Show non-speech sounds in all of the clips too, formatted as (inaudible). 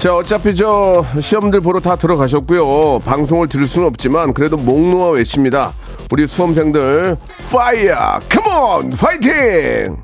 자, 어차피 저 시험들 보러 다 들어가셨고요. 방송을 들을 수는 없지만 그래도 목 놓아 외칩니다. 우리 수험생들 Fire! Come on! 파이팅!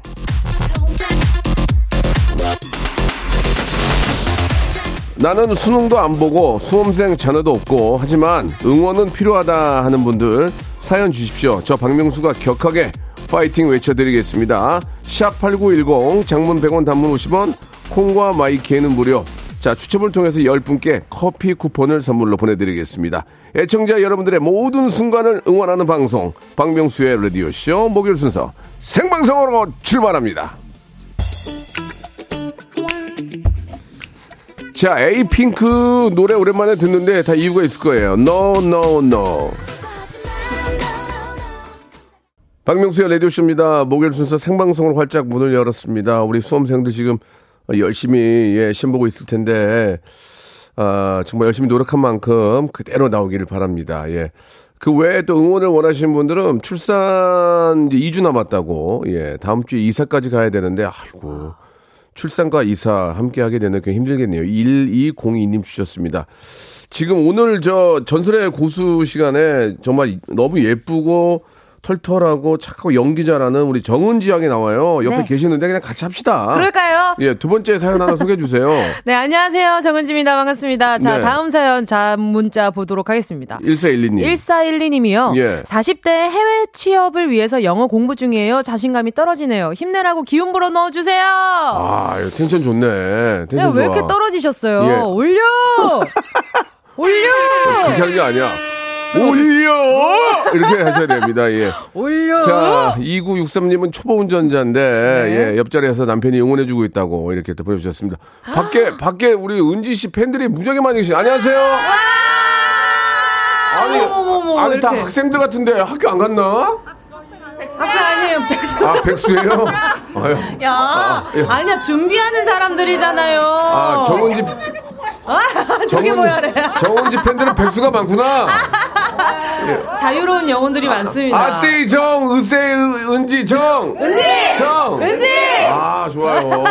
나는 수능도 안 보고 수험생 자녀도 없고 하지만 응원은 필요하다 하는 분들 사연 주십시오. 저 박명수가 격하게 파이팅 외쳐드리겠습니다. 샵8910 장문 100원 단문 50원 콩과 마이키에는 무료 자 추첨을 통해서 10분께 커피 쿠폰을 선물로 보내드리겠습니다. 애청자 여러분들의 모든 순간을 응원하는 방송 박명수의 라디오쇼 목요일 순서 생방송으로 출발합니다. 자, 에이핑크 노래 오랜만에 듣는데 다 이유가 있을 거예요. No, no, no. 박명수의 라디오쇼입니다. 목요일 순서 생방송으로 활짝 문을 열었습니다. 우리 수험생들 지금 열심히 예, 시험 보고 있을 텐데, 아, 정말 열심히 노력한 만큼 그대로 나오기를 바랍니다. 예. 그 외에 또 응원을 원하시는 분들은 출산 이제 2주 남았다고, 예, 다음 주에 이사까지 가야 되는데, 아이고. 출산과 이사 함께 하게 되는 게 힘들겠네요. 1202님 주셨습니다. 지금 오늘 저 전설의 고수 시간에 정말 너무 예쁘고 털털하고 착하고 연기자라는 우리 정은지 양이 나와요. 옆에 네. 계시는데 그냥 같이 합시다. 그럴까요? 예, 두 번째 사연 하나 소개해 주세요. (laughs) 네, 안녕하세요. 정은지입니다. 반갑습니다. 자, 네. 다음 사연 자 문자 보도록 하겠습니다. 1412님. 1412님이요. 예. 40대 해외 취업을 위해서 영어 공부 중이에요. 자신감이 떨어지네요. 힘내라고 기운 불어 넣어 주세요. 아, 이거 텐션 좋네. 야, 텐션 왜. 이렇게 떨어지셨어요? 예. 올려! (laughs) 올려! 그렇게 하는 게 아니야. 올려! 이렇게 하셔야 됩니다. 예. 올려! 자, 2963님은 초보 운전자인데, 네. 예, 옆자리에서 남편이 응원해주고 있다고 이렇게 또 보내주셨습니다. 밖에, 밖에 우리 은지 씨 팬들이 무지하게 많이 계시 안녕하세요! 아니, 어머머머, 아니, 다. 학생들 같은데 학교 안 갔나? 박사 아니에요, 백수. 아, 백수예요? (laughs) 아유. 야, 예. 아니야, 준비하는 사람들이잖아요. 아, 정은지, 저게 정은- 뭐야, 래 정은지 팬들은 백수가 많구나. 자유로운 영혼들이 많습니다. 아세이 정, 으세, 은- 은지 정. 은지! 정. 은지! 아, 좋아요.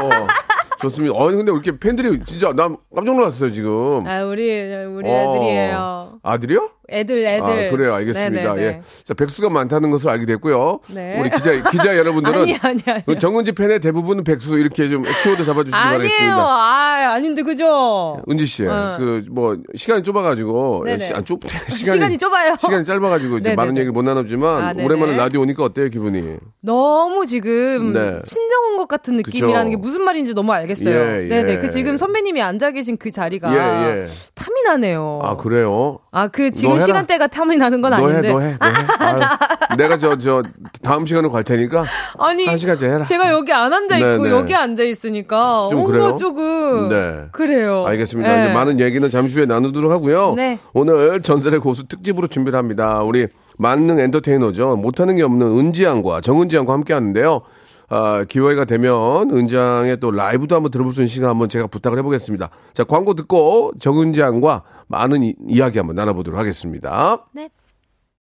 좋습니다. 아니, 근데 왜 이렇게 팬들이 진짜, 난 깜짝 놀랐어요, 지금. 아, 우리, 우리 어. 애들이에요. 아들이요? 애들, 애들. 아, 그래요. 알겠습니다. 네네네. 예. 자, 백수가 많다는 것을 알게 됐고요. 네. 우리 기자, 기자 여러분들은. (laughs) 아니, 아니, 아니. 그 정은지 팬의 대부분은 백수 이렇게 좀 키워드 잡아 주시기 아니에요. 바라겠습니다. 아, 아닌데, 그죠? 은지 씨, 어. 그, 뭐, 시간이 좁아 가지고. 네네. 시, 안 좁, (laughs) 시간이 좁아요. 시간이 짧아 가지고 이제 네네네. 많은 얘기를 못 나누지만. 아, 네네. 오랜만에 라디오 오니까 어때요, 기분이? 너무 지금 네. 친정 온 것 같은 느낌이라는 그쵸. 게 무슨 말인지 너무 알겠어요. 예, 예. 네 네. 그 지금 선배님이 앉아 계신 그 자리가 예, 예. 탐이 나네요. 아, 그래요? 아, 그너 지금 해라. 시간대가 탐이 나는 건너 해, 아닌데. 너 해, 너 해. 아유, 내가 저, 저, 다음 시간으로 갈 테니까. 아니, 한 시간째 해라. 제가 여기 안 앉아 있고 네 네. 여기 앉아 있으니까 좀 그래요? 조금 네. 그래요. 알겠습니다. 네. 이제 많은 얘기는 잠시 후에 나누도록 하고요. 네. 오늘 전설의 고수 특집으로 준비를 합니다. 우리 만능 엔터테이너죠. 못하는 게 없는 은지양과 정은지양과 함께 하는데요. 아, 기회가 되면 은지양의 또 라이브도 한번 들어볼 수 있는 시간 한번 제가 부탁을 해보겠습니다. 자, 광고 듣고 정은지양과 많은 이, 이야기 한번 나눠보도록 하겠습니다. 네.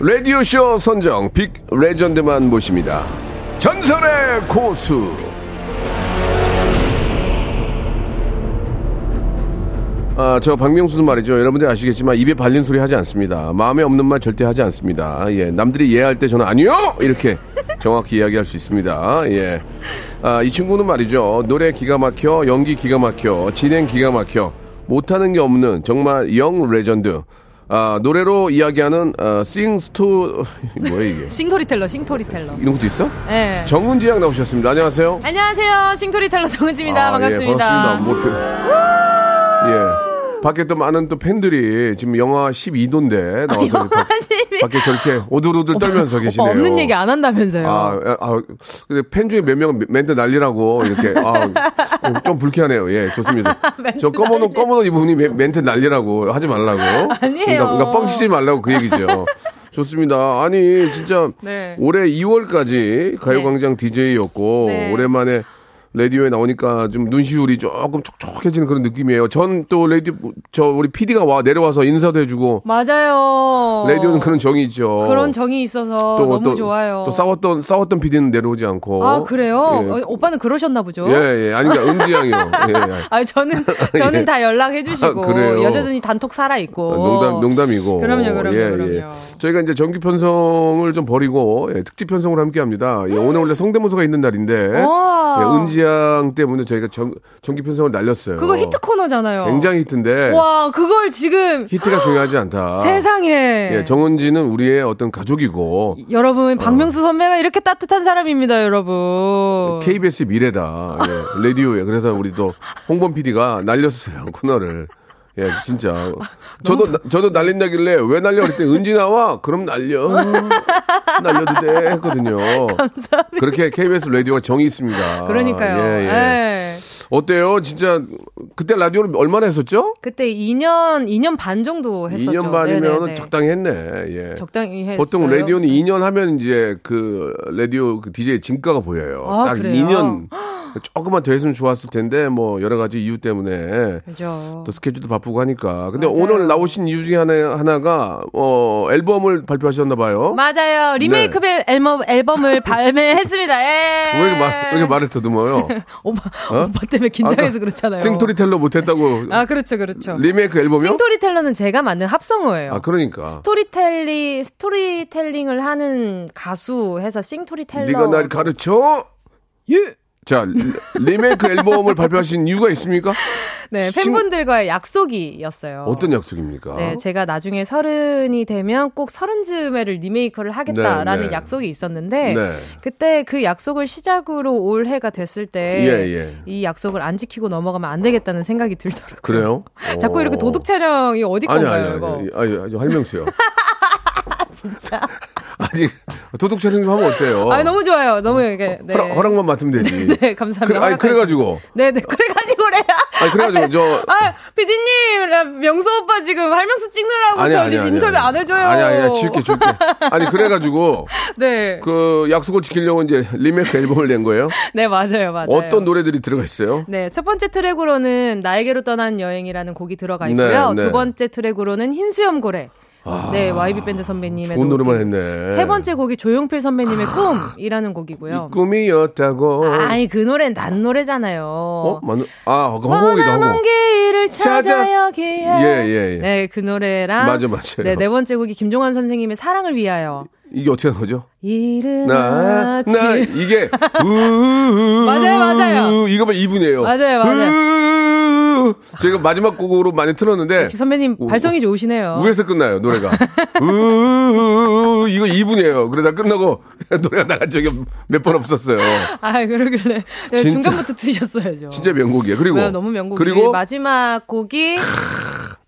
라디오쇼 선정 빅 레전드만 모십니다. 전설의 고수. 아, 저 박명수는 말이죠. 여러분들 아시겠지만 입에 발린 소리 하지 않습니다. 마음에 없는 말 절대 하지 않습니다. 예, 남들이 예 할 때 저는 아니요 이렇게 (laughs) 정확히 이야기할 수 있습니다. 예, 아, 이 친구는 말이죠. 노래 기가 막혀, 연기 기가 막혀, 진행 기가 막혀, 못하는 게 없는 정말 young legend. 아, 노래로 이야기하는 어, 싱스토 뭐야 이게? (laughs) 싱토리텔러, 싱토리텔러. 이런 것도 있어? 네. 정은지 양 나오셨습니다. 안녕하세요. 안녕하세요. 싱토리텔러 정은지입니다. 아, 반갑습니다. 예, 반갑습니다. 뭐, 그, 예. 밖에 또 많은 또 팬들이 지금 영하 12도인데 나와서 밖, 12? 밖에 저렇게 오들오들 떨면서 계시네요. 없는 얘기 안 한다면서요. 아, 아, 근데 팬 중에 몇 명은 멘트 날리라고 이렇게 아, 좀 불쾌하네요. 예, 좋습니다. (laughs) 저 검은 옷 검은 옷 입은 분이 멘- 멘트 날리라고 하지 말라고. (laughs) 아니에요. 그러니까, 그러니까 뻥치지 말라고 그 얘기죠. 좋습니다. 아니 진짜 네. 올해 2월까지 가요광장 DJ였고 네. 오랜만에 라디오에 나오니까 좀 눈시울이 조금 촉촉해지는 그런 느낌이에요. 전 또 라디오 저 우리 PD가 와 내려와서 인사도 해주고 맞아요. 라디오는 그런 정이 있죠. 그런 정이 있어서 너무 좋아요. 또 싸웠던 싸웠던 PD는 내려오지 않고. 아 그래요? 예. 어, 오빠는 그러셨나 보죠. 예, 예. 아니, 그러니까 은지 양이요. 예, 예. (laughs) 아 저는 저는 다 연락해 주시고 아, 그래요? 여자들이 단톡 살아 있고. 농담, 농담이고. 그럼요, 그럼요, 예, 그럼요. 예. 저희가 이제 정규 편성을 좀 버리고, 예, 특집 편성을 함께 합니다. 예, 오늘 원래 성대모사가 있는 날인데, 은지 양 때문에 저희가 정, 정규 편성을 날렸어요. 그거 히트 코너잖아요. 굉장히 히트인데, 와 그걸 지금 히트가 중요하지 않다. 세상에. 예, 정은지는 우리의 어떤 가족이고, 여러분 박명수 선배가 이렇게 따뜻한 사람입니다, 여러분. KBS의 미래다. 예, (laughs) 라디오에. 그래서 우리 또 홍범 PD가 날렸어요, 코너를. 예, 진짜. 저도, 나- 저도 날린 다길래 왜 날려? 그랬더니 은지 나와? 그럼 날려. (laughs) 날려도 돼. 했거든요. 감사합니다. 그렇게 KBS 라디오가 정이 있습니다. 그러니까요. 예, 예. 예. 어때요? 진짜, 그때 라디오를 얼마나 했었죠? 그때 2년 2년 반 정도 했었죠. 2년 반이면. 적당히 했네. 예. 적당히 했어요. 보통 라디오는 2년 하면 이제 그 라디오 그 DJ 진가가 보여요. 아, 딱 그래요? 2년 (laughs) 조금만 더 했으면 좋았을 텐데 뭐 여러 가지 이유 때문에 그죠. 또 스케줄도 바쁘고 하니까. 근데 맞아요. 오늘 나오신 이유 중에 하나, 하나가 어 앨범을 발표하셨나 봐요. 맞아요. 리메이크 벨 앨범 앨범을 (laughs) 발매했습니다. 예. 네. 왜 이렇게, 말, 왜 이렇게 말을 더듬어요? (laughs) 오빠 오빠 때문에 긴장해서 그렇잖아요. 싱토리텔러 못했다고 (laughs) 아 그렇죠, 그렇죠. 리메이크 앨범이요? 싱토리텔러는 제가 만든 합성어예요. 아 그러니까. 스토리텔리 스토리텔링을 하는 가수 해서 싱토리텔러. 네가 날 가르쳐? 예. 자 리- 리메이크 앨범을 발표하신 이유가 있습니까? 네, 싱- 팬분들과의 약속이었어요. 어떤 약속입니까? 네, 제가 나중에 서른이 되면 꼭 서른 즈음에를 리메이크를 하겠다라는 네, 네. 약속이 있었는데 네. 그때 그 약속을 시작으로 올해가 됐을 때이 예, 예. 약속을 안 지키고 넘어가면 안 되겠다는 생각이 들더라고요. 그래요? 자꾸 이렇게 어. 도둑 촬영이 어디 아니 건가요, 아니 이거? 아니 아니 아니 할명수요. 진짜. (laughs) 아니 도둑 촬영 좀 하면 어때요? 아, 너무 좋아요. 너무 이게 네. 허락, 허락만 맡으면 되지. (laughs) 네, 감사합니다. 그래, 아니 허락하겠습니다. 그래가지고 네, 네. 그래가지고 그래요. 아니 그래가지고 저 아, 나 명수 오빠 지금 할명수 찍느라고 아니 저 아니 아니 인터뷰. 안 해줘요. 아니 아니 줄게 줄게. 아니 그래가지고 (laughs) 네. 그 약속을 지키려고 이제 리메이크 앨범을 낸 거예요. 네, 맞아요, 맞아요. 어떤 노래들이 들어가 있어요? 네, 첫 번째 트랙으로는 나에게로 떠나는 여행이라는 곡이 들어가 있고요. 네, 네. 두 번째 트랙으로는 흰수염 고래. 네, YB 밴드 선배님의 좋은 노래만 했네. 세 번째 곡이 조용필 선배님의 꿈이라는 곡이고요. 꿈이었다고. 아이, 그 노래는 난 노래잖아요. 어 맞는 아 그 허공이다 허공. 길을 찾아. 여기에. 예, 예, 예. 네, 그 노래랑. 맞아, 맞아요. 네, 네 번째 곡이 김종환 선생님의 사랑을 위하여. 이게 어떻게 나오죠? 이른 나, 아침. 나, 이게, 우, (laughs) 맞아요, 맞아요. 이거만 2분이에요. 맞아요, 맞아요. (laughs) 저희가 마지막 곡으로 많이 틀었는데, 선배님 우- 발성이 좋으시네요. 우에서 끝나요, 노래가. (laughs) 우, 이거 2분이에요. 그러다 끝나고 (laughs) 노래가 나간 적이 몇 번 없었어요. 아, 그러길래 네, 진짜- 중간부터 드셨어야죠. 진짜 명곡이에요. 그리고, 네, 너무 명곡이 그리고, 마지막 곡이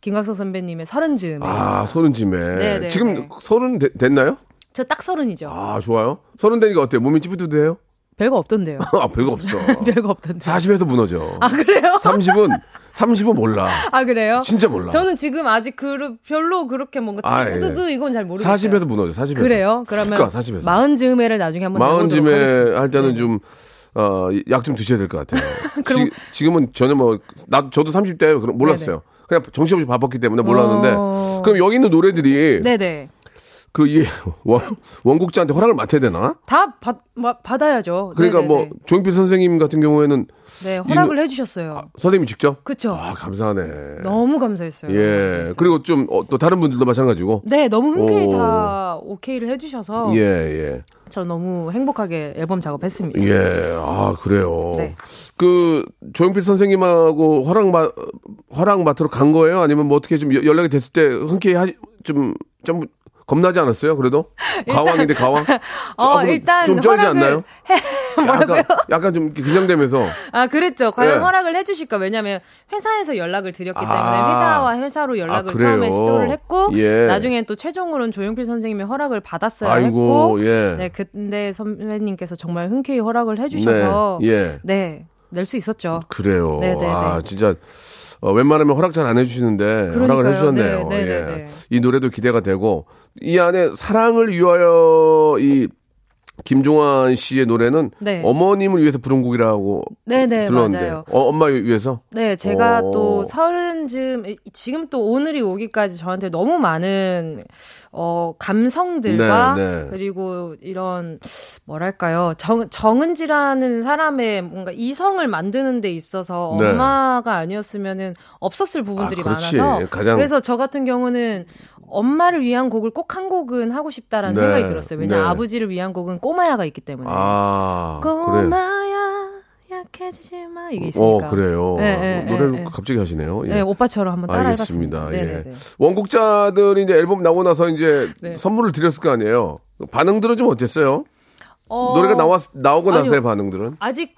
김광석 선배님의 서른 즈음에 아, 서른 쯤에. 네, 네, 지금 네. 서른 되- 됐나요? 저 딱 서른이죠. 아, 좋아요. 서른 되니까 어때요? 몸이 찌뿌드드해요? 별거 없던데요. (laughs) 아, 별거 없어. (laughs) 별거 없던데. 40에서 무너져. 아 그래요? 30은, 30은 몰라. (laughs) 아 그래요? 진짜 몰라. 저는 지금 아직 그 별로 그렇게 뭔가 아, 예. 찌뿌드드 이건 잘 모르겠어요. 40에서 무너져, 40에서. 그래요? 그러면 그러니까 40에서. 마흔 즈음에를 나중에 한번 마흔 하겠습니다. 할 때는 네. 좀, 어, 약 좀 드셔야 될 것 같아요. 그럼- 지, 금은 전혀 뭐, 나, 저도 30대 그럼 몰랐어요. 그냥 정신없이 바빴기 때문에 몰랐는데. 어. 그럼 여기 있는 노래들이, 네네. 그 이게 (laughs) 원, 원곡자한테 허락을 맡아야 되나? 다 받, 마- 받아야죠. 그러니까 네네네. 뭐 조용필 선생님 같은 경우에는 네, 허락을 해주셨어요. 아, 선생님이 직접? 그쵸. 아, 감사하네. 너무 감사했어요. 너무 예. 감사했어요. 그리고 좀또 다른 분들도 마찬가지고. 네, 너무 흔쾌히 오. 다 오케이를 해주셔서 예, 예. 저 너무 행복하게 앨범 작업했습니다. 예, 아, 그래요. 네. 그, 조용필 선생님하고 허락 마, 허락 맡으러 간 거예요? 아니면 뭐 어떻게 좀 여- 연락이 됐을 때 흔쾌히 하, 좀, 좀 겁나지 않았어요? 그래도? (laughs) 가왕인데 가왕? (laughs) 어, 조금 일단 좀 쩔지 허락을 않나요? (laughs) 약간, 약간 좀 긴장되면서. 아, 그랬죠. 과연 예. 허락을 해주실까? 왜냐면 회사에서 연락을 드렸기 때문에 아. 회사와 회사로 연락을 아? 처음에 시도를 했고 예. 나중엔 또 최종으로는 조용필 선생님의 허락을 받았어야 아이고, 했고 예. 네, 근데 선배님께서 정말 흔쾌히 허락을 해주셔서 네, 예. 네, 낼 수 있었죠. 그래요. 네네네. 아, 진짜. 어, 웬만하면 허락 잘 안 해주시는데 허락을 그러니까요. 해주셨네요. 네, 네, 예. 네, 네. 이 노래도 기대가 되고 이 안에 사랑을 위하여 이 김종환 씨의 노래는 네. 어머님을 위해서 부른 곡이라고 네네, 들었는데 맞아요. 어, 엄마 위해서 네, 제가 오. 또 서른 즈음 지금 또 오늘이 오기까지 저한테 너무 많은 어 감성들과 네, 네. 그리고 이런 뭐랄까요 정 정은지라는 사람의 뭔가 이성을 만드는 데 있어서 네. 엄마가 아니었으면은 없었을 부분들이 아. 많아서 가장- 그래서 저 같은 경우는 엄마를 위한 곡을 꼭 한 곡은 하고 싶다라는 네, 생각이 들었어요. 왜냐 네. 면 아버지를 위한 곡은 꼬마야가 있기 때문에. 아 그래. 꼬마야 약해지지 마 이게 있으니까. 어 그래요. 네, 네, 노래를 네, 네. 갑자기 하시네요. 예. 네, 오빠처럼 한번. 따라해봤습니다. 예. 네네네. 원곡자들이 이제 앨범 나오고 나서 이제 네. 선물을 드렸을 거 아니에요. 반응들은 좀 어땠어요? 어, 노래가 나왔 나오고 나서의 아니요. 반응들은? 아직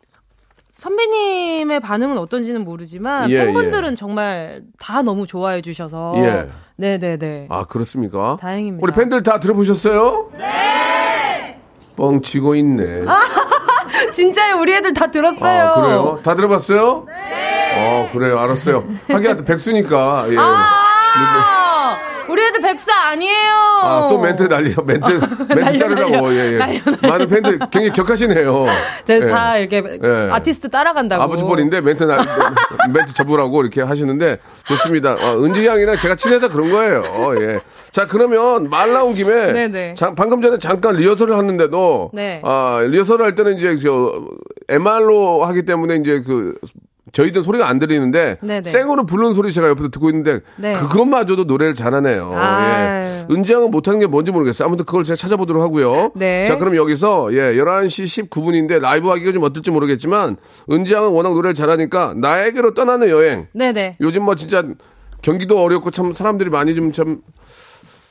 선배님의 반응은 어떤지는 모르지만 예, 팬분들은 정말 다 너무 좋아해 주셔서 예. 네네네. 아 그렇습니까? 다행입니다. 우리 팬들 다 들어보셨어요? 네. 뻥치고 있네. (laughs) 진짜요, 우리 애들 다 들었어요. 아, 그래요? 다 들어봤어요? 네. 어, 그래요. 알았어요. 하긴 또 백수니까. 예. 아, 우리 애들 백수 아니에요. 아, 또 멘트 날려. 멘트, 멘트 날려, 자르라고. 예, 예. 날려, 날려. 많은 팬들 굉장히 격하시네요. (laughs) 제가 예. 다 이렇게 예. 아티스트 따라간다고. 아버지 뻘인데 멘트 날, (laughs) 멘트 접으라고 이렇게 하시는데 좋습니다. 어, 은지 양이랑 제가 친해서 그런 거예요. 어, 예. 자, 그러면 말 나온 김에. 자, 방금 전에 잠깐 리허설을 하는데도 네. 아, 리허설을 할 때는 이제 저 MR로 하기 때문에 이제 그 저희들 소리가 안 들리는데 네네. 생으로 부르는 소리 제가 옆에서 듣고 있는데 네. 그것마저도 노래를 잘하네요. 아유. 예. 은지 양은 못하는 게 뭔지 모르겠어요. 아무튼 그걸 제가 찾아보도록 하고요. 네. 자, 그럼 여기서 예, 11시 19분인데 라이브 하기가 좀 어떨지 모르겠지만 은지 양은 워낙 노래를 잘하니까 나에게로 떠나는 여행. 네네. 요즘 뭐 진짜 경기도 어렵고 참 사람들이 많이 좀참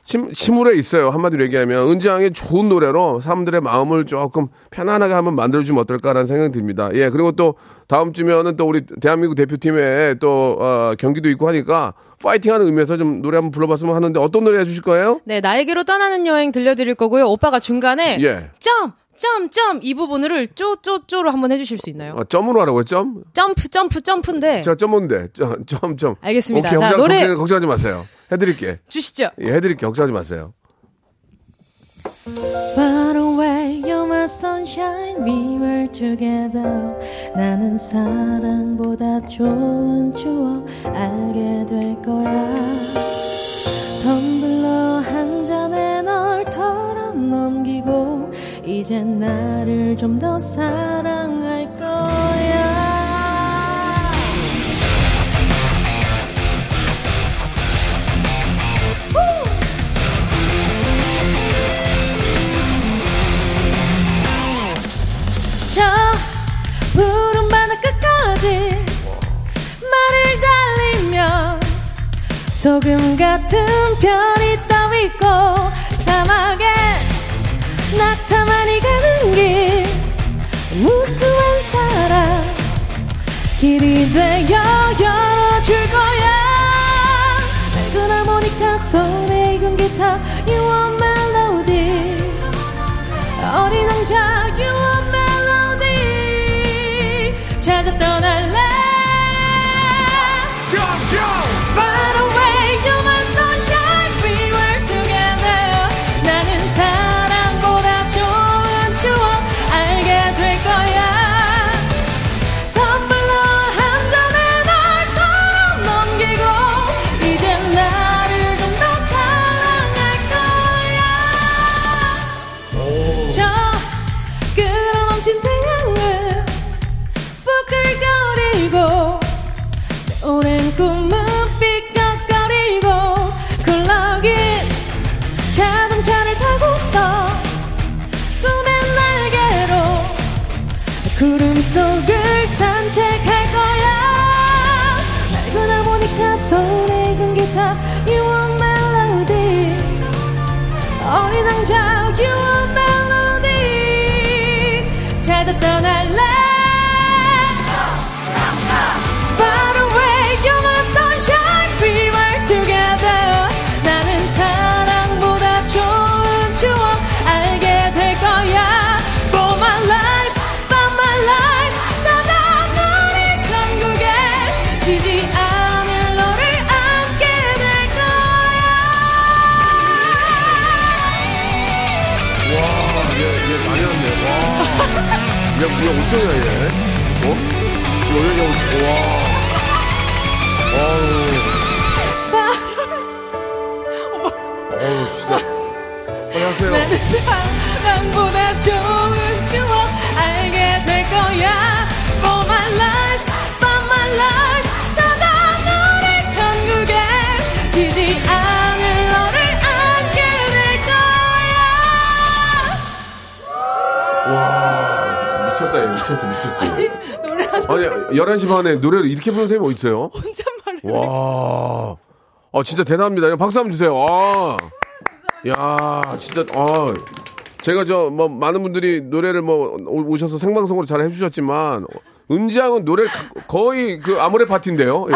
침, 침울해 있어요. 한마디로 얘기하면. 은지양의 좋은 노래로 사람들의 마음을 조금 편안하게 한번 만들어주면 어떨까라는 생각이 듭니다. 예, 그리고 또 다음 주면은 또 우리 대한민국 대표팀에 또, 어, 경기도 있고 하니까 파이팅 하는 의미에서 좀 노래 한번 불러봤으면 하는데 어떤 노래 해주실 거예요? 네, 나에게로 떠나는 여행 들려드릴 거고요. 오빠가 중간에 예. 점, 점, 점 이 부분을 쪼쪼쪼로 한번 해주실 수 있나요? 아, 점으로 하라고요, 점? 점프, 점프, 점프인데 제가 점인데, 점, 점, 점. 알겠습니다. 오케이, 자, 걱정, 노래- 걱정, 걱정하지 마세요. 해드릴게. 주시죠. 예, 해드릴게. 걱정하지 마세요. Far away, you're my sunshine, we were together. 나는 사랑보다 좋은 추억 알게 될 거야. 텀블러 한 이젠 나를 좀 더 사랑할 거야. 저 푸른 바닷가까지 말을 달리면 소금 같은 별이 떠 있고 사막에 낙타만이 가는 길. 무수한 사랑. 길이 되어 열어줄 거야. 낡은 하모니카 손에 익은 기타. You want melody 어린 왕자 11시 반에 노래를 이렇게 부르는 사람이 어딨어요? 혼잣말을 와. 아, 진짜 대단합니다. 박수 한번 주세요. 아. 야, 진짜, 아. 제가 저, 뭐, 많은 분들이 노래를 뭐, 오- 오셔서 생방송으로 잘 해주셨지만, 은지양은 노래 거의 그 아모레 파티인데요. 예.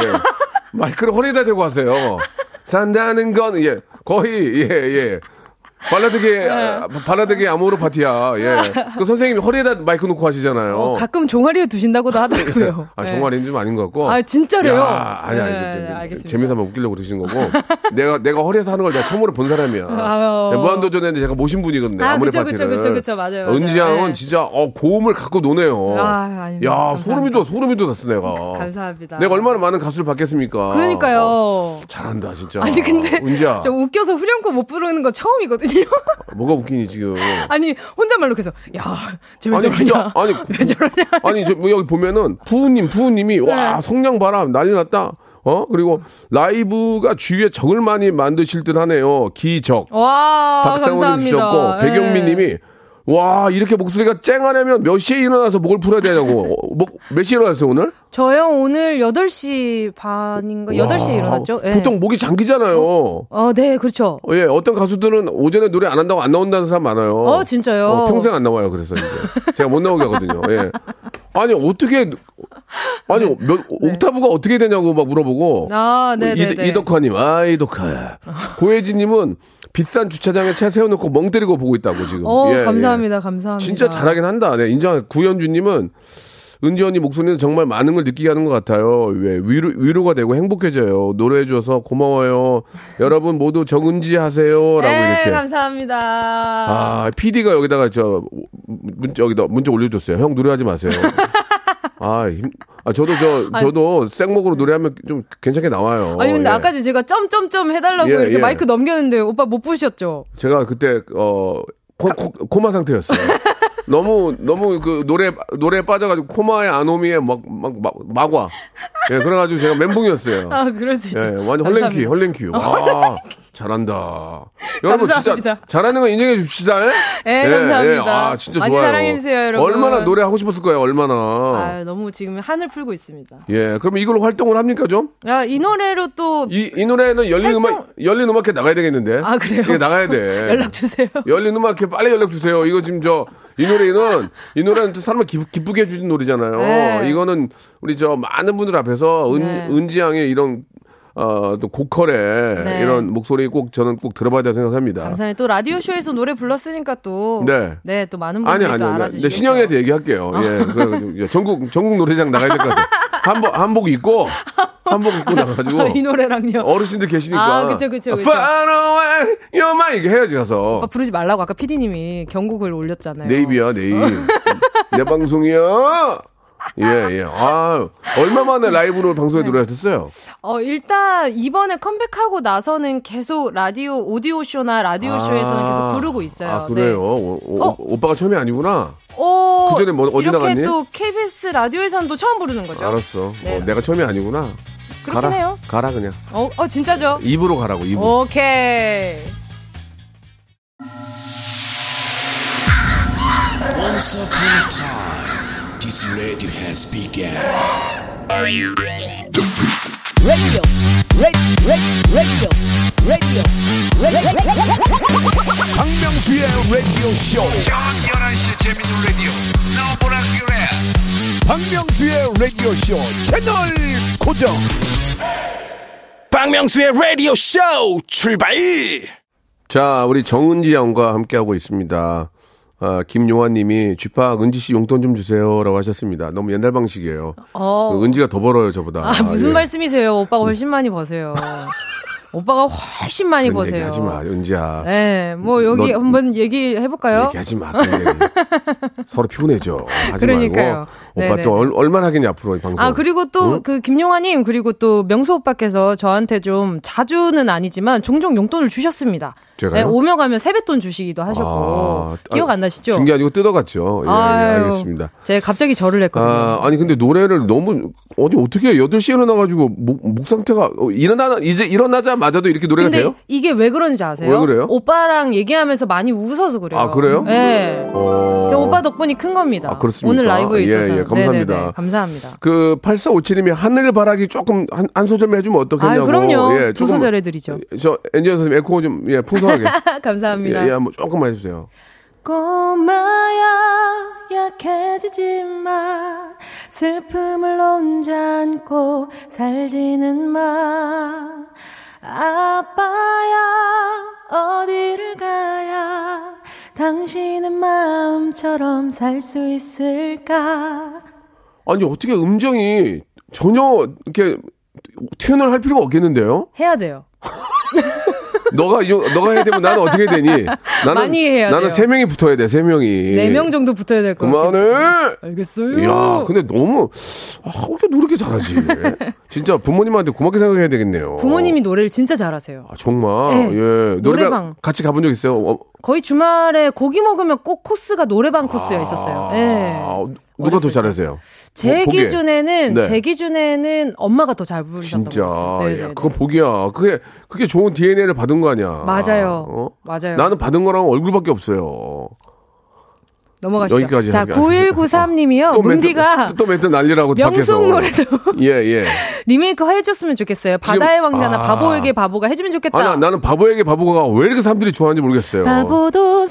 마이크를 허리에다 대고 하세요. 산다는 건, 예. 거의, 예, 예. 발라드계, 아, 발라드계 아모르 파티야. 예. 그 선생님이 허리에다 마이크 놓고 하시잖아요. 어, 가끔 종아리에 두신다고도 하더라고요. (laughs) 아, 네. 종아리는 좀 아닌 것 같고. 아, 진짜래요? 야, 아니, 아니, 네, 그, 알겠습니다. 재미삼아 웃기려고 그러신 거고. 내가, 내가 허리에서 하는 걸 내가 처음으로 본 사람이야. (laughs) 아유. 네, 무한도전에 제가 모신 분이거든요. 아, 아무래 그쵸, 파티를. 그쵸, 그쵸, 그쵸, 맞아요, 맞아요. 은지 양은 네. 진짜, 어, 고음을 갖고 노네요. 아, 아닙니다. 야, 감사합니다. 소름이 돋, 소름이 돋았어, 내가. 감사합니다. 내가 얼마나 많은 가수를 받겠습니까? 그러니까요. 어, 잘한다, 진짜. 아니 근데 은지야. 저 웃겨서 후렴구 못 부르는 거 처음이거든요. 뭐가 웃기니, 지금. (laughs) 아니 혼잣말로 계속 야쟤왜 아니, 저러냐? 진짜, 아니, (laughs) 왜 저러냐? 아니, 저, 뭐 여기 보면은, 푸우님, 푸우님이, 와, 네. 성냥 바람, 난리 났다. 어? 그리고 라이브가 주위에 적을 많이 만드실 듯 하네요. 기적. 와 박상훈님 감사합니다. 주셨고, 네. 백영민 님이, 와, 이렇게 목소리가 쨍하려면 몇 시에 일어나서 목을 풀어야 되냐고. 어, (laughs) 목, 몇 시에 일어났어요, 오늘? 저요 오늘 8시 반인가 8시에 와, 일어났죠? 예. 보통 목이 잠기잖아요. 어, 네, 그렇죠. 예, 어떤 가수들은 오전에 노래 안 한다고 안 나온다는 사람 많아요. 어, 진짜요? 어, 평생 안 나와요. 그래서 이제 제가 못 나오게 하거든요. 예. 아니 어떻게 아니 몇 옥타브가 어떻게 되냐고 막 물어보고 네. 아, 네, 네, 네. 이덕화님 아 이덕화 고혜진님은 비싼 주차장에 차 세워놓고 멍 때리고 보고 있다고 지금. 어, 예, 예. 감사합니다. 감사합니다. 진짜 잘하긴 한다. 네, 인정. 구현주님은 은지 언니 목소리는 정말 많은 걸 느끼게 하는 것 같아요. 왜 위로 위로가 되고 행복해져요. 노래해 줘서 고마워요. 여러분 모두 정은지 하세요라고 네, 이렇게. 감사합니다. 아, PD가 여기다가 저 문자 여기다 문자 올려줬어요. 형 노래하지 마세요. 아, 힘, 아 저도 저 저도 생목으로 노래하면 좀 괜찮게 나와요. 아니 근데 예. 아까 제가 점점점 해달라고 예, 이렇게 예. 마이크 넘겼는데 오빠 못 보셨죠? 제가 그때 어 코, 마 상태였어요. (laughs) 너무 너무 그 노래 노래에 빠져가지고 코마의 아노미에 막막 막 와. 예, 그래가지고 제가 멘붕이었어요. 아 그럴 수 있죠. 예, 완전 헐랭키. 헐랭키. 와, 잘한다. (laughs) 여러분 진짜. 잘하는 거 인정해 줍시다. 예? 예, 감사합니다. 아, 진짜 많이 좋아요. 사랑해 주세요, 여러분. 얼마나 노래 하고 싶었을 거예요, 얼마나. 아 너무 지금 한을 풀고 있습니다. 예, 그럼 이걸로 활동을 합니까 좀? 아, 이 노래로 또 이, 이 노래는 열린 활동- 음악, 열린 음악회 나가야 되겠는데. 아, 그래요? 이게 나가야 돼. (laughs) 연락 주세요. 열린 음악회 빨리 연락 주세요. 이거 지금 저, 이 노래는, 이 노래는 또 사람을 기쁘, 기쁘게 해주는 노래잖아요. 네. 이거는 우리 저 많은 분들 앞에서 은, 네. 은지 양의 이런, 어, 또 고컬의 네. 이런 목소리 꼭 저는 꼭 들어봐야 된다고 생각합니다. 감사합니다. 또 라디오 쇼에서 노래 불렀으니까 또 네. 또 많은 분들이 아니, 또 아니. 알아주시죠. 근데 신영이한테 얘기할게요. 예. 그래가지고 이제 전국, 전국 노래장 나가야 될 것 같아요. 한복, 한복 입고, 한복 입고 나가가지고. (laughs) 이 노래랑요. 어르신들 계시니까. 아, 그쵸, 그쵸, 그쵸. Far away, you're mine. 이게 해야지 가서. 오빠 부르지 말라고 아까 PD님이 경곡을 올렸잖아요. 네이비야, 네이. 내 방송이야. 예, 예. 아, 얼마 만에 라이브로 방송에 네. 노래하셨어요? 어, 일단 이번에 컴백하고 나서는 계속 라디오 오디오 쇼나 라디오 쇼에서는 계속 부르고 있어요. 아, 그래요? 네. 오, 오, 어? 오빠가 처음이 아니구나. 어, 그전에 뭐 어디 이렇게 나갔니? 또 KBS 라디오에서는 또 처음 부르는 거죠. 알았어. 네. 어, 내가 처음이 아니구나. 그렇긴 가라. 가라, 그냥. 어, 어 진짜죠? 입으로 가라고, 입으로. 오케이. Once upon a time, This radio has begun. 박명수의 라디오 쇼. 저녁 11시 재밌는 라디오. 너보라 그래. 박명수의 라디오 쇼 채널 고정. 박명수의 라디오 쇼 출발 자, 우리 정은지 양과 함께하고 있습니다. 아, 김용환 님이 쥐팍 은지 씨 용돈 좀 주세요라고 하셨습니다. 너무 옛날 방식이에요. 어. 그 은지가 더 벌어요, 저보다. 아, 무슨 예. 말씀이세요? 오빠가 훨씬 많이 버세요. 오빠가 훨씬 많이 버세요. 얘기하지 마, 은지야. 네, 뭐 여기 너- 한번 얘기해 볼까요? 얘기하지 마. (laughs) 서로 피곤해져. 하지 그러니까요. 말고. 오빠 네네. 또 얼, 얼마나 하겠냐 앞으로 이 방송. 아 그리고 또 응? 그 김용화님 그리고 또 명수 오빠께서 저한테 좀 자주는 아니지만 종종 용돈을 주셨습니다. 제가요? 네, 오며 가며 세뱃돈 주시기도 하셨고 아, 기억 아, 안 나시죠? 준 게 아니고 뜯어갔죠. 예, 예, 아유, 알겠습니다. 제가 갑자기 절을 했거든요. 아, 아니 근데 노래를 너무 어디 어떻게 8시에 일어나가지고 목, 목 상태가 어, 일어나 이제 일어나자마자도 이렇게 노래가 근데 돼요? 이게 왜 그런지 아세요? 왜 그래요? 오빠랑 얘기하면서 많이 웃어서 그래요. 아, 그래요? 네. 어. 저 오빠 덕분이 큰 겁니다. 아, 그렇습니까? 오늘 라이브에 예, 있어서. 예, 감사합니다. 네네네, 감사합니다. 그 8457님이 하늘 바라기 조금 한, 한 소절만 해주면 어떻겠냐고. 아, 그럼요. 예, 두 소절 해드리죠. 저 엔지니어 선생님 에코 좀 예, 풍성하게. (laughs) 감사합니다. 예, 예, 한번 조금만 해주세요. 꼬마야 약해지지 마 슬픔을 혼자 안고 살지는 마 아빠야 어디를 가야 당신의 마음처럼 살 수 있을까 아니 어떻게 음정이 전혀 이렇게 튠을 할 필요가 없겠는데요? 해야 돼요. (laughs) 너가 이 정- 너가 해야 되면 나는 어떻게 되니? 나는 많이 해야 나는. 세 명이 붙어야 돼. 세 명이. 네 명 정도 붙어야 될것 같아요. 그만해. 알겠어요. 야, 근데 너무 아, 어떻게 노력이 잘하지? 진짜 부모님한테 고맙게 생각해야 되겠네요. 부모님이 노래를 진짜 잘하세요. 아, 정말 네. 예 노래방 노래방. 같이 가본 적 있어요? 어, 거의 주말에 고기 먹으면 꼭 코스가 노래방 코스가 있었어요. 네. 아, 누가 더. 잘하세요? 제 뭐, 보기에. 기준에는 네. 제 기준에는 엄마가 더 잘 부르셨던 진짜 것 같아요. 야. 그건 복이야. 그게 그게 좋은 DNA를 받은 거 아니야? 맞아요. 어? 맞아요. 나는 받은 거랑 얼굴밖에 없어요. 넘어가시죠. 여기까지 자, 하게. 9193님이요. 또 문디가 멘트, 또 멘트 난리라고. 명숙 노래도 (laughs) 예 예. (laughs) 리메이크 해줬으면 좋겠어요. 바다의 왕자나 아. 바보에게 바보가 해주면 좋겠다. 아, 나, 나는 바보에게 바보가 왜 이렇게 사람들이 좋아하는지 모르겠어요. 바보도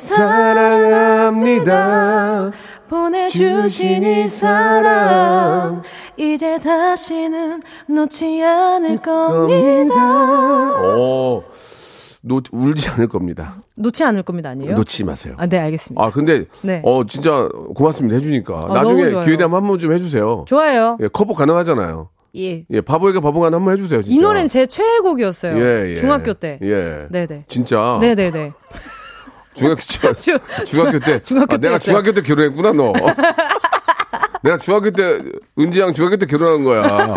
사랑합니다. 보내주신 이 사람 이제 다시는 놓지 않을 겁니다 어, 놓, 울지 않을 겁니다. 놓지 않을 겁니다, 아니에요? 놓지 마세요. 아, 네, 알겠습니다. 아, 근데, 네. 어, 진짜 고맙습니다. 해주니까. 너무 나중에. 기회 되면 한 번 좀 해주세요. 좋아요. 예, 커버 가능하잖아요. 예. 예, 바보에게 바보가 한번 해주세요. 진짜. 이 노래는 제 최애곡이었어요. 예, 예. 중학교 때. 예. 네네. 진짜. 네네네. (laughs) 중학교, 중, (laughs) 주- 중학교 때. 중학교 아, 내가. 중학교 때 결혼했구나, 너. (laughs) 내가 중학교 때, 은지양 중학교 때 결혼한 거야.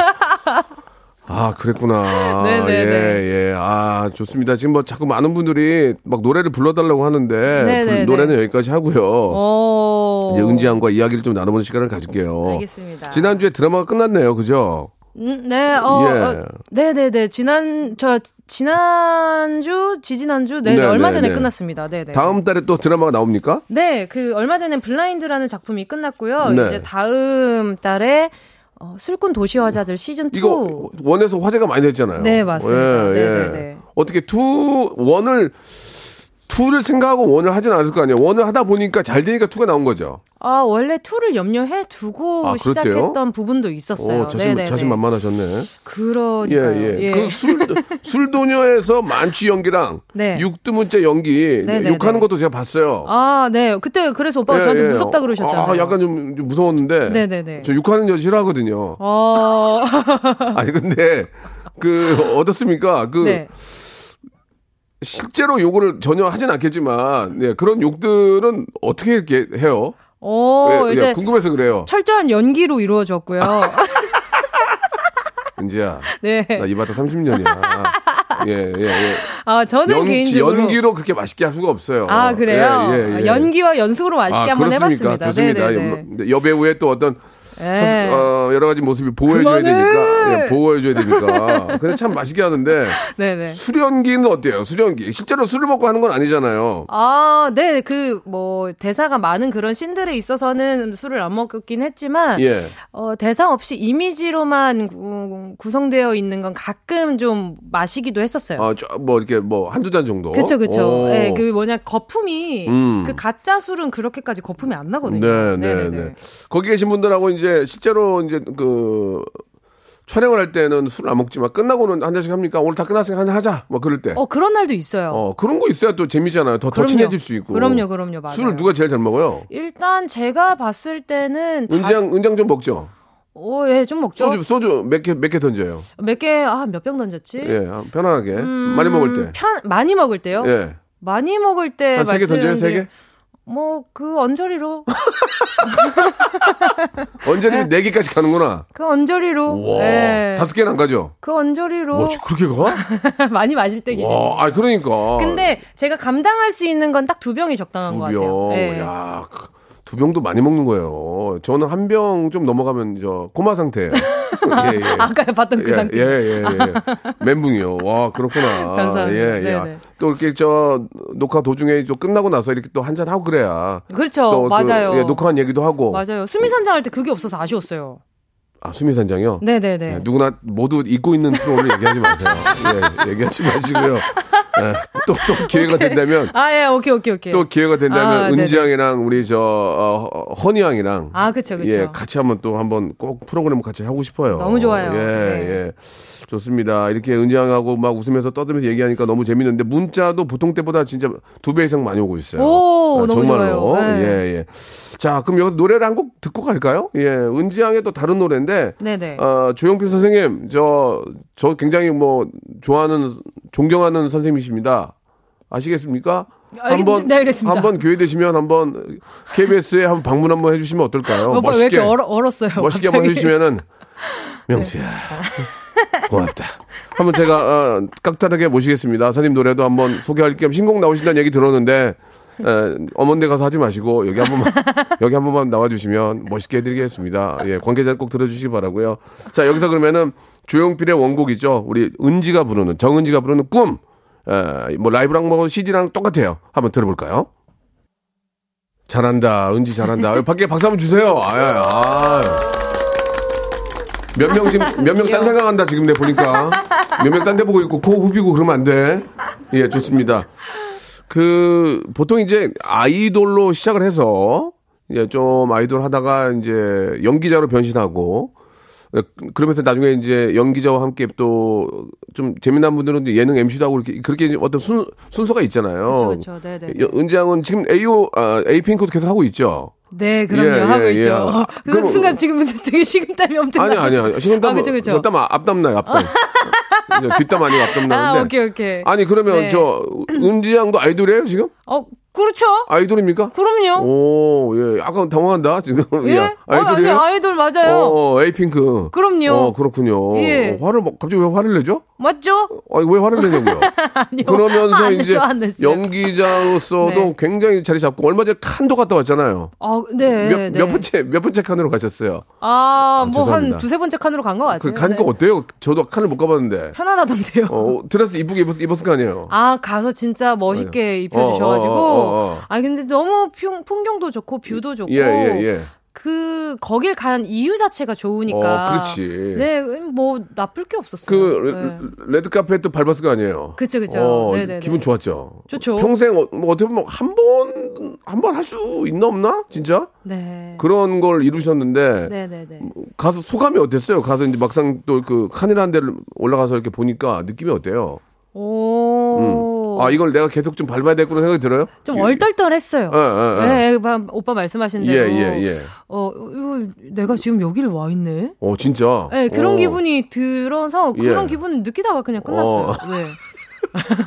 아, 그랬구나. 네네네. 예, 예. 아, 좋습니다. 지금 뭐 자꾸 많은 분들이 막 노래를 불러달라고 하는데. 불- 노래는 여기까지 하고요. 어. 이제 은지양과 이야기를 좀 나눠보는 시간을 가질게요. 알겠습니다. 지난주에 드라마가 끝났네요. 그죠? 음, 네, 어, 예. 어, 네 네 네. 지난, 저, 지난주, 지지난주, 네, 네, 얼마 네, 전에 네. 끝났습니다. 네 네. 다음 달에 또 드라마가 나옵니까? 네, 그, 얼마 전에 블라인드라는 작품이 끝났고요. 네. 이제 다음 달에, 어, 술꾼 도시여자들 시즌 2. 이거 one에서 화제가 많이 됐잖아요. 네, 맞습니다. 네, 네, 네. 어떻게 two one을 two를 생각하고 one을 하진 않을 거 아니에요. one을 하다 보니까 잘 되니까 two가 나온 거죠. 아, 원래 2를 염두해 두고 아? 시작했던 부분도 있었어요. 오, 자신, 네네네. 자신만만하셨네. 그러니까요. 예, 예. 그 술, 술도녀에서 만취 연기랑 네. 육두문자 연기 네, 네, 욕하는 네. 것도 제가 봤어요. 아, 네. 그때 그래서 오빠가 예, 저한테 예. 무섭다 그러셨잖아요. 아, 약간 좀, 좀 무서웠는데. 네네네. 저 욕하는 여자 싫어하거든요. 어. (laughs) 아니, 근데, 그, 어떻습니까? 그, 네. 실제로 욕을 전혀 하진 않겠지만, 네, 그런 욕들은 어떻게 이렇게 해요? 어, 예, 예, 이제 궁금해서 그래요. 철저한 연기로 이루어졌고요. (laughs) 은지야, 네. 나이 바다 30년이야. 예, 예, 예. 아, 저는 연, 개인적으로 연기로 그렇게 맛있게 할 수가 없어요. 아, 그래요? 예, 예, 예. 연기와 연습으로 맛있게 아, 한번 그렇습니까? 해봤습니다. 좋습니다. 여- 여배우의 또 어떤 예. 사- 어, 여러 가지 모습이 보호해줘야! 되니까. 예, 보호해줘야 되니까. 근데 참 맛있게 하는데. (laughs) 수련기는 어때요? 수련기. 실제로 술을 먹고 하는 건 아니잖아요. 아, 네, 그, 뭐, 대사가 많은 그런 씬들에 있어서는 술을 안 먹긴 했지만, 예. 어, 대사 없이 이미지로만 구, 구성되어 있는 건 가끔 좀 마시기도 했었어요. 아, 저, 뭐, 이렇게 뭐, 한두 잔 정도. 그쵸, 그쵸. 오. 예, 그 뭐냐, 거품이, 음. 그 가짜 술은 그렇게까지 거품이 안 나거든요. 네, 네. 네. 거기 계신 분들하고 이제 실제로 이제 그 촬영을 할 때는 술을 안 먹지만 끝나고는 한 잔씩 합니까? 오늘 다 끝났으니까 한 잔 하자. 뭐 그럴 때. 어, 그런 날도 있어요. 어, 그런 거 있어야 또 재미잖아요. 더, 더 그럼요. 친해질 수 있고. 그럼요, 그럼요, 맞아요. 술을 누가 제일 잘 먹어요? 일단 제가 봤을 때는 다- 은장, 은장 좀 먹죠? 어, 예, 좀 먹죠. 소주, 소주 몇 개, 몇 개 던져요? 몇 개, 아, 몇 병 던졌지? 예, 편안하게. 많이 먹을 때. 음, 편, 많이 먹을 때요? 예. 많이 먹을 때. 한세개 던져요, 세 개? 뭐, 그 언저리로. 언제는 네 개까지 가는구나. 그 언저리로. 와. 예. 다섯 개는 안 가죠? 그 언저리로. 뭐, 그렇게 가? (laughs) 많이 마실 때 계세요. 와, 아, 그러니까. 근데 제가 감당할 수 있는 건 딱 두 병이 적당한 두것 같아요. 병. 예. 야, 그, 두 병도 많이 먹는 거예요. 저는 한 병 좀 넘어가면 저 코마 상태예요. (laughs) 예, 예. 아까 봤던 그 예, 상태. 예, 예, 예. 멘붕이요. 와, 그렇구나. 감사합니다. 예, 예. 네네. 또 이렇게 저 녹화 도중에 또 끝나고 나서 이렇게 또 한잔 하고 그래야. 그렇죠. 또, 또, 맞아요. 예, 녹화한 얘기도 하고. 맞아요. 수미선장 할 때 그게 없어서 아쉬웠어요. 아, 수미산장이요? 네네네. 예, 누구나 모두 잊고 있는 프로를 얘기하지 마세요. 예, 얘기하지 마시고요. 예, 또, 또 기회가 된다면, 아, 예, 오케이, 오케이, 오케이. 또 기회가 된다면, 아. 은지양이랑 우리 저, 어, 허니양이랑. 아, 그쵸, 그쵸. 예, 같이 한번 또 한번 꼭 프로그램 같이 하고 싶어요. 너무 좋아요. 예, 네. 예. 좋습니다. 이렇게 은지양하고 막 웃으면서 떠들면서 얘기하니까 너무 재밌는데 문자도 보통 때보다 진짜 두 배 이상 많이 오고 있어요. 오, 아, 너무 정말로. 좋아요. 네. 예, 예. 자, 그럼 여기서 노래를 한 곡 듣고 갈까요? 예, 은지양의 또 다른 노래인데 네네. 어, 조용필 선생님, 저, 저 굉장히 뭐, 좋아하는, 존경하는 선생님이십니다. 아시겠습니까? 한번, 네. 한번 교회 되시면 한번 KBS에 한번 방문 한번 해주시면 어떨까요? 이렇게 얼어, 얼었어요? 멋있게 갑자기? 한번 해주시면은, (laughs) 명수야. 고맙다. 한번 제가, 어, 깍듯하게 모시겠습니다. 선생님 노래도 한번 소개할 겸 신곡 나오신다는 얘기 들었는데, 에, 어먼데 가서 하지 마시고, 여기 한 번만, (laughs) 여기 한 번만 나와주시면 멋있게 해드리겠습니다. 예, 관계자 꼭 들어주시기 바라고요 자, 여기서 그러면은 조용필의 원곡이죠. 우리 은지가 부르는, 정은지가 부르는 꿈. 에, 뭐 라이브랑 뭐 CD랑 똑같아요. 한번 들어볼까요? 잘한다. 은지 잘한다. 밖에 박수 한번 주세요. 아, 아. 몇 명 지금 몇 명 딴 생각한다 지금 내 보니까 몇 명 딴 데 보고 있고 코 후비고 그러면 안 돼. 예, 좋습니다. 그 보통 이제 아이돌로 시작을 해서 이제 좀 아이돌 하다가 이제 연기자로 변신하고 예, 그러면서 나중에 이제 연기자와 함께 또 좀 재미난 분들은 예능 MC도 하고 이렇게 그렇게 어떤 순 순서가 있잖아요. 그쵸, 그쵸. 네네. 여- 은지양은 지금 AO 아, 에이핑크도 계속 하고 있죠. 네, 그럼요. 예, 하고 예, 있죠. 예. 그 그럼- 순간 지금 되게 식은땀이 엄청 아니 나셨어요. 아니 아니. 식은땀 아, 그쵸, 그쵸. 땀 앞담 나요 앞담. 뒷담 아니고 앞담 나는데. 아, 오케이, 오케이. 아니 그러면 네. 저 은지 양도 아이돌이에요 지금? 어, 그렇죠. 아이돌입니까? 그럼요. 오, 예, 약간 당황한다 지금. 예? (laughs) 야, 어, 아니? 아이돌 맞아요. 어, 에이핑크. 그럼요. 어, 그렇군요. 예. 어, 화를 뭐- 갑자기 왜 화를 내죠? 맞죠? 아니 왜 화를 내냐고요? (laughs) 아니요. 그러면서 안 이제 안. 연기자로서도 네. 굉장히 자리 잡고 얼마 전에 칸도 갔다 왔잖아요. 아, 네. 몇, 네. 몇 번째 몇 번째 칸으로 가셨어요? 아, 뭐 죄송합니다. 한 두세 번째 칸으로 간 것 같아요. 그 가니까 네. 어때요? 저도 칸을 못 가봤는데. 편안하던데요. 어, 드레스 이쁘게 입었, 입었을 거 아니에요? 아, 가서 진짜 멋있게 입혀주셔가지고. 어, 어, 어, 어. 아니, 근데 너무 풍, 풍경도 좋고, view도 좋고. 예, 예, 예. 그, 거길 간 이유 자체가 좋으니까. 어, 그렇지. 네, 뭐, 나쁠 게 없었어요. 그 네. 레- 레드 카펫도 밟았을 거 아니에요? 그쵸, 그쵸. 어, 네네네. 기분 좋았죠. 좋죠. 평생 어, 뭐 어떻게 보면 한 번 한 번 할 수 있나 없나 진짜 네. 그런 걸 이루셨는데 네네네. 가서 소감이 어땠어요? 가서 이제 막상 또 그 칸이라는 데를 올라가서 이렇게 보니까 느낌이 어때요? 오. 아 이걸 내가 계속 좀 밟아야 되겠구나 생각이 들어요? 좀 얼떨떨했어요. 예, 예, 예. 네, 바- 오빠 말씀하신 예, 대로. 예, 예. 어, 이거 내가 지금 여기를 와 있네? 어 진짜. 네, 그런 어. 기분이 들어서 그런 예. 기분을 느끼다가 그냥 끝났어요. 어. 네. (laughs)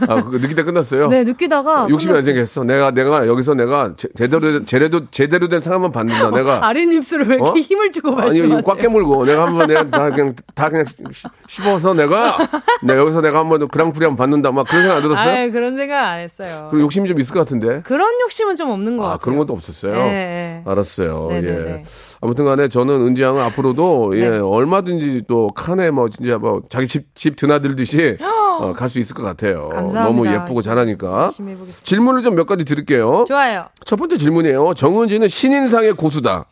아, 그거 느끼다 끝났어요? 네, 느끼다가 욕심이 안. 생겼어. 내가, 내가 여기서 내가 제, 제대로, 제대로, 제대로 된 상황만 받는다. 내가. 아랫입술을 왜 이렇게 어? 힘을 주고 아니, 말씀하세요? 이거 꽉 깨물고 내가 한번 내가 다 그냥, 다 그냥 씹- 씹어서 내가, 내 여기서 내가 한번 그랑프리 한번 받는다. 막 그런 생각 안 들었어요? 아이, 그런 생각 안 했어요. 그리고 욕심이 좀 있을 것 같은데. 그런 욕심은 좀 없는 것 아, 같아요. 그런 것도 없었어요? 예, 예. 알았어요. 예. 네네네. 아무튼 간에 저는 은지 양은 앞으로도 (laughs) 예, 네. 얼마든지 또 칸에 뭐 진짜 뭐 자기 집, 집 드나들듯이 (gasps) 어, 갈 수 있을 것 같아요. 감사합니다. 너무 예쁘고 잘하니까. 질문을 좀 몇 가지 드릴게요. 좋아요. 첫 번째 질문이에요. 정은지는 신인상의 고수다.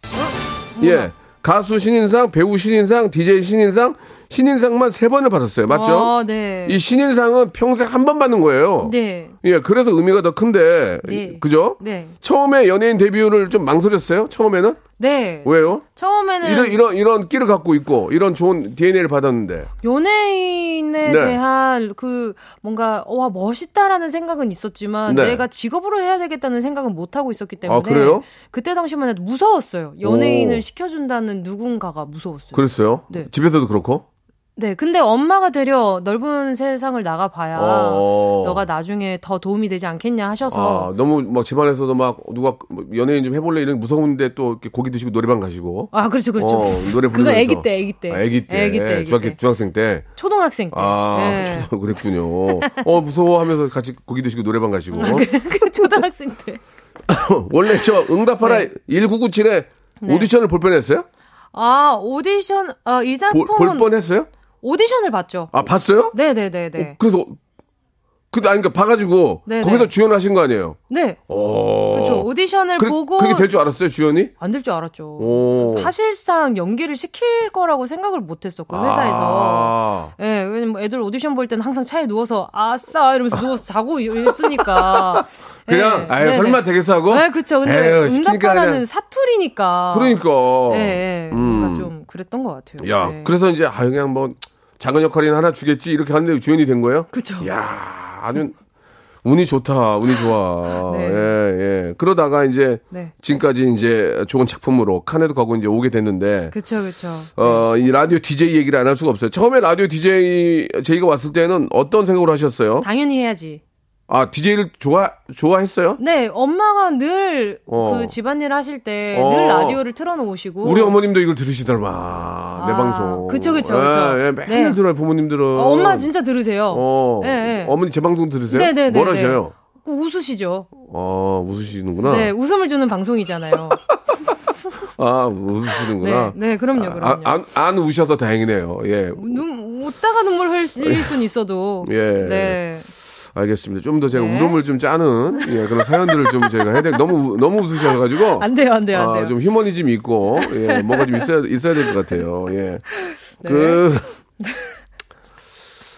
예. 가수 신인상, 배우 신인상, DJ 신인상, 신인상만 세 번을 받았어요. 맞죠? 어, 네. 이 신인상은 평생 한 번 받는 거예요. 네. 예, 그래서 의미가 더 큰데. 네. 그죠? 네. 처음에 연예인 데뷔를 좀 망설였어요? 처음에는? 네. 왜요? 처음에는 이런, 이런, 이런 끼를 갖고 있고, 이런 좋은 DNA를 받았는데. 연예인에 네. 대한 그 뭔가 와 멋있다라는 생각은 있었지만 네. 내가 직업으로 해야 되겠다는 생각은 못 하고 있었기 때문에 아, 그래요? 그때 당시만 해도 무서웠어요. 연예인을 오. 시켜준다는 누군가가 무서웠어요. 그랬어요? 네. 집에서도 그렇고? 네, 근데 엄마가 되려 넓은 세상을 나가봐야 어. 너가 나중에 더 도움이 되지 않겠냐 하셔서 아, 너무 막 집안에서도 막 누가 뭐 연예인 좀 해볼래 이런 무서운데 또 이렇게 고기 드시고 노래방 가시고. 아, 그렇죠, 그렇죠. 어, 노래 부르면서. 그거 아기 때, 아기 때. 아, 아기 때. 아기 때, 중학교, 때. 중학생 때. 초등학생 때. 아, 네. (laughs) 초등 그랬군요. 어, 무서워 하면서 같이 고기 드시고 노래방 가시고. 그 초등학생 때. (laughs) 원래 저 응답하라 네. 1997에 오디션을 볼 뻔했어요? 아, 오디션, 아, 이 볼, 작품은 볼 뻔했어요? 오디션을 봤죠. 아, 봤어요? 네네네네. 그래서, 그, 아니, 그니까 봐가지고, 네네. 거기서 주연하신 거 아니에요? 네. 어. 그렇죠. 오디션을 그래- 보고 그게 될 줄 알았어요, 주연이? 안 될 줄 알았죠. 오. 사실상 연기를 시킬 거라고 생각을 못 했었고 회사에서. 아. 예, 왜냐면 뭐 애들 오디션 볼 때는 항상 차에 누워서 아싸 이러면서 누워서 자고 이랬으니까. (laughs) 그냥, 예, 아유, 네네. 설마 되겠어 하고? 네, 그쵸. 근데 응답하라는 사투리니까. 그러니까. 예, 예. 음. 뭔가 좀 그랬던 것 같아요. 야, 네. 그래서 이제, 아, 그냥 뭐, 작은 역할이나 하나 주겠지, 이렇게 하는데 주연이 된 거예요? 그쵸. 야 아주, 운이 좋다, 운이 좋아. (laughs) 네. 예, 예. 그러다가 이제, 네. 지금까지 이제 좋은 작품으로 칸에도 가고 이제 오게 됐는데, 그쵸, 그쵸. 어, 이 라디오 DJ 얘기를 안 할 수가 없어요. 처음에 라디오 DJ, 제이가 왔을 때는 어떤 생각으로 하셨어요? 당연히 해야지. 아, DJ를 좋아, 좋아했어요? 네, 엄마가 늘그 어. 집안일 하실 때늘 어. 라디오를 틀어놓으시고. 우리 어머님도 이걸 들으시더만, 내 아, 방송. 그쵸, 그쵸, 그쵸. 예, 예, 맨날 네. 들어요, 부모님들은. 어, 엄마 진짜 들으세요. 어. 네, 네. 어머니 제 방송 들으세요? 네, 네, 네, 뭘 네. 하셔요? 그 웃으시죠. 어, 웃으시는구나. 네, 웃음을 주는 방송이잖아요. (laughs) 아, 웃으시는구나. 네, 네, 그럼요, 그럼요. 아, 안, 안 우셔서 다행이네요. 예. 눈, 웃다가 눈물 흘릴 수는 있어도. 예. 네. 알겠습니다. 좀 더 제가 네. 울음을 좀 짜는 예, 그런 사연들을 좀 제가 해야 돼. 너무 우- 너무 웃으셔가지고 안 돼요, 안 돼요, 안 돼요. 아, 좀 휴머니즘이 있고 예, 뭐가 좀 있어야 있어야 될 것 같아요. 예. 네. 그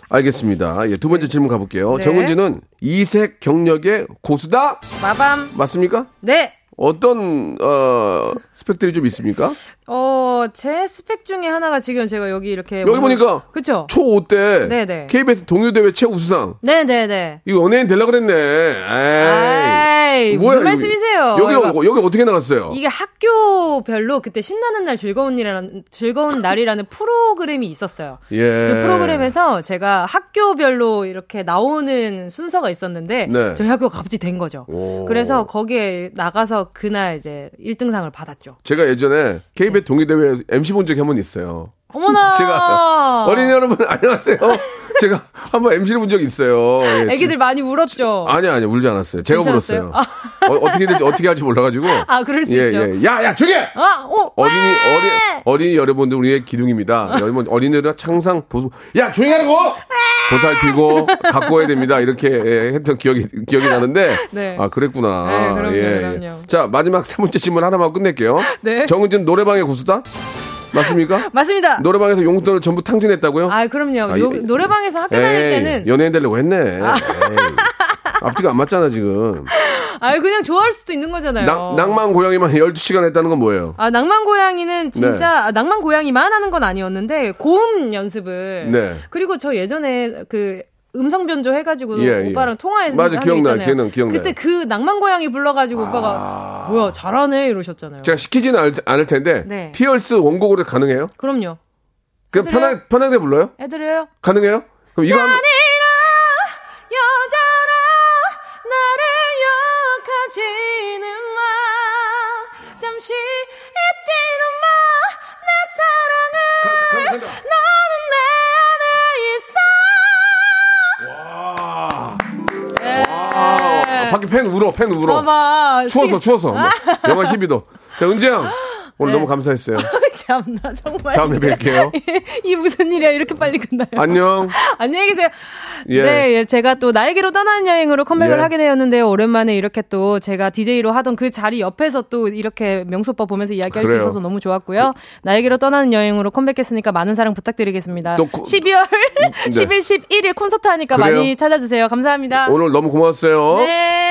알겠습니다. 예, 두 번째 질문 가볼게요. 네. 정은지는 이색 경력의 고수다 마밤. 맞습니까? 네. 어떤 어 스펙들이 좀 있습니까? 어, 제 스펙 중에 하나가 지금 제가 여기 이렇게. 여기 보니까 그쵸? 초5 때 네네. KBS 동요대회 최우수상 네네네. 이거 연예인 되려 그랬네. 에이. 에이, 뭐야, 무슨 말씀이세요? 여기 이거- 여기, 여기 어떻게 나갔어요? 이게 학교별로 그때 신나는 날 즐거운 일이라는 즐거운 날이라는 프로그램이 있었어요. 예. 그 프로그램에서 제가 학교별로 이렇게 나오는 순서가 있었는데 네. 저희 학교가 갑자기 된 거죠. 오. 그래서 거기에 나가서 그날 이제 1등상을 받았죠. 제가 예전에 KBS 동요대회 MC 본 적이 한 번 있어요. 어머나. (laughs) 제가 어린이 여러분 (laughs) 안녕하세요. 제가 한번 MC를 본 적이 있어요. 예, 애기들 많이 울었죠. 아니 아니 울지 않았어요. 제가 괜찮았어요? 울었어요. 어, 떻게 될지 어떻게 할지 몰라가지고. (laughs) 아, 그럴 수 예, 있죠. 예. 야야 조게. 아, 어, 어린이 왜? 어린 어린이 여러분들 우리의 기둥입니다. 여러분 어린이들은 항상 보수 야 조용히 하라고 보살피고 갖고 와야 됩니다. 이렇게 예, 했던 기억이 기억이 나는데 네. 아 그랬구나. 네, 그럼요, 예, 예. 그럼요. 자 마지막 세 번째 질문 하나만 끝낼게요. 네. 정은진 노래방의 고수다 맞습니까? (laughs) 맞습니다. 노래방에서 용돈을 전부 탕진했다고요? 아, 그럼요. 아, 요- 이- 노래방에서 학교 다닐 에이, 때는 연예인 되려고 했네. 에이. 앞뒤가 안 맞잖아 지금. 아, 그냥 좋아할 수도 있는 거잖아요. 낭, 낭만 고양이만 12시간 했다는 건 뭐예요? 아, 낭만 고양이는 진짜 네. 아, 낭만 고양이만 하는 건 아니었는데 고음 연습을 네. 그리고 저 예전에 그 음성 변조 해가지고 예, 예. 오빠랑 예. 통화해서 맞아 기억나 걔는 기억나 그때 그 낭만 고양이 불러가지고 아... 오빠가 뭐야 잘하네 이러셨잖아요. 제가 시키지는 않을, 않을 텐데 네. 티얼스 원곡으로 가능해요? 그럼요. 그냥 편하게 편하게 불러요? 해드려요. 가능해요? 그럼 이거 한... 밖에 팬 울어, 팬 울어. 봐봐 추워서, 시- 추워서. 뭐, 영하 12도. 자, 은지 양. 오늘 네. 너무 감사했어요. (laughs) 참나 정말 다음에 뵐게요. (laughs) 이 무슨 일이야 이렇게 빨리 끝나요 안녕. (laughs) 안녕히 계세요. 예. 네, 예, 제가 또 나에게로 떠나는 여행으로 컴백을 예. 하게 되었는데요. 오랜만에 이렇게 또 제가 DJ로 하던 그 자리 옆에서 또 이렇게 명수 오빠 보면서 이야기할 수 그래요. 있어서 너무 좋았고요. 나에게로 떠나는 여행으로 컴백했으니까 많은 사랑 부탁드리겠습니다. 또 코- 12월 네. 10일, 11일 콘서트 하니까 그래요. 많이 찾아주세요. 감사합니다. 오늘 너무 고마웠어요. 네.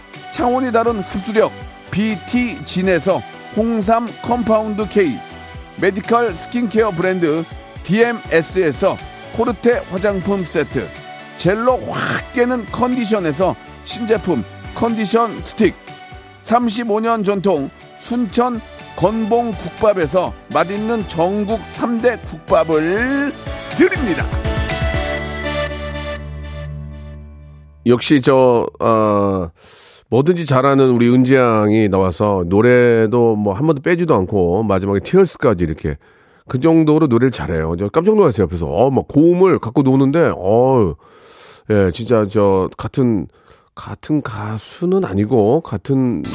차원이 다른 흡수력 BT진에서 홍삼 컴파운드 K 메디컬 스킨케어 브랜드 DMS에서 코르테 화장품 세트 젤로 확 깨는 컨디션에서 신제품 컨디션 스틱 35년 전통 순천 건봉 국밥에서 맛있는 전국 3대 국밥을 드립니다. 역시 저, 어, 뭐든지 잘하는 우리 은지 양이 나와서 노래도 뭐 한 번도 빼지도 않고 마지막에 티얼스까지 이렇게 그 정도로 노래를 잘해요. 저 깜짝 놀랐어요. 옆에서. 어, 막 고음을 갖고 노는데, 어, 예, 진짜 저 같은, 같은 가수는 아니고 같은 도-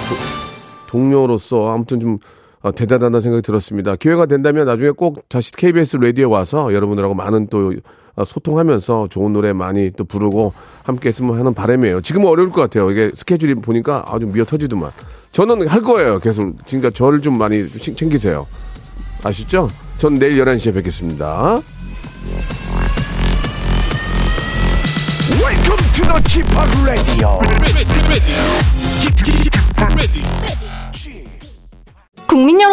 동료로서 아무튼 좀 어, 대단하다는 생각이 들었습니다. 기회가 된다면 나중에 꼭 다시 KBS 라디오에 와서 여러분들하고 많은 또 어, 소통하면서 좋은 노래 많이 또 부르고 함께 했으면 하는 바람이에요. 지금은 어려울 것 같아요. 이게 스케줄이 보니까 아주 미어 터지더만. 저는 할 거예요. 계속. 그러니까 저를 좀 많이 챙- 챙기세요. 아시죠? 전 내일 11시에 뵙겠습니다. Welcome to the Chip Radio. ready, ready, ready. 국민 여러분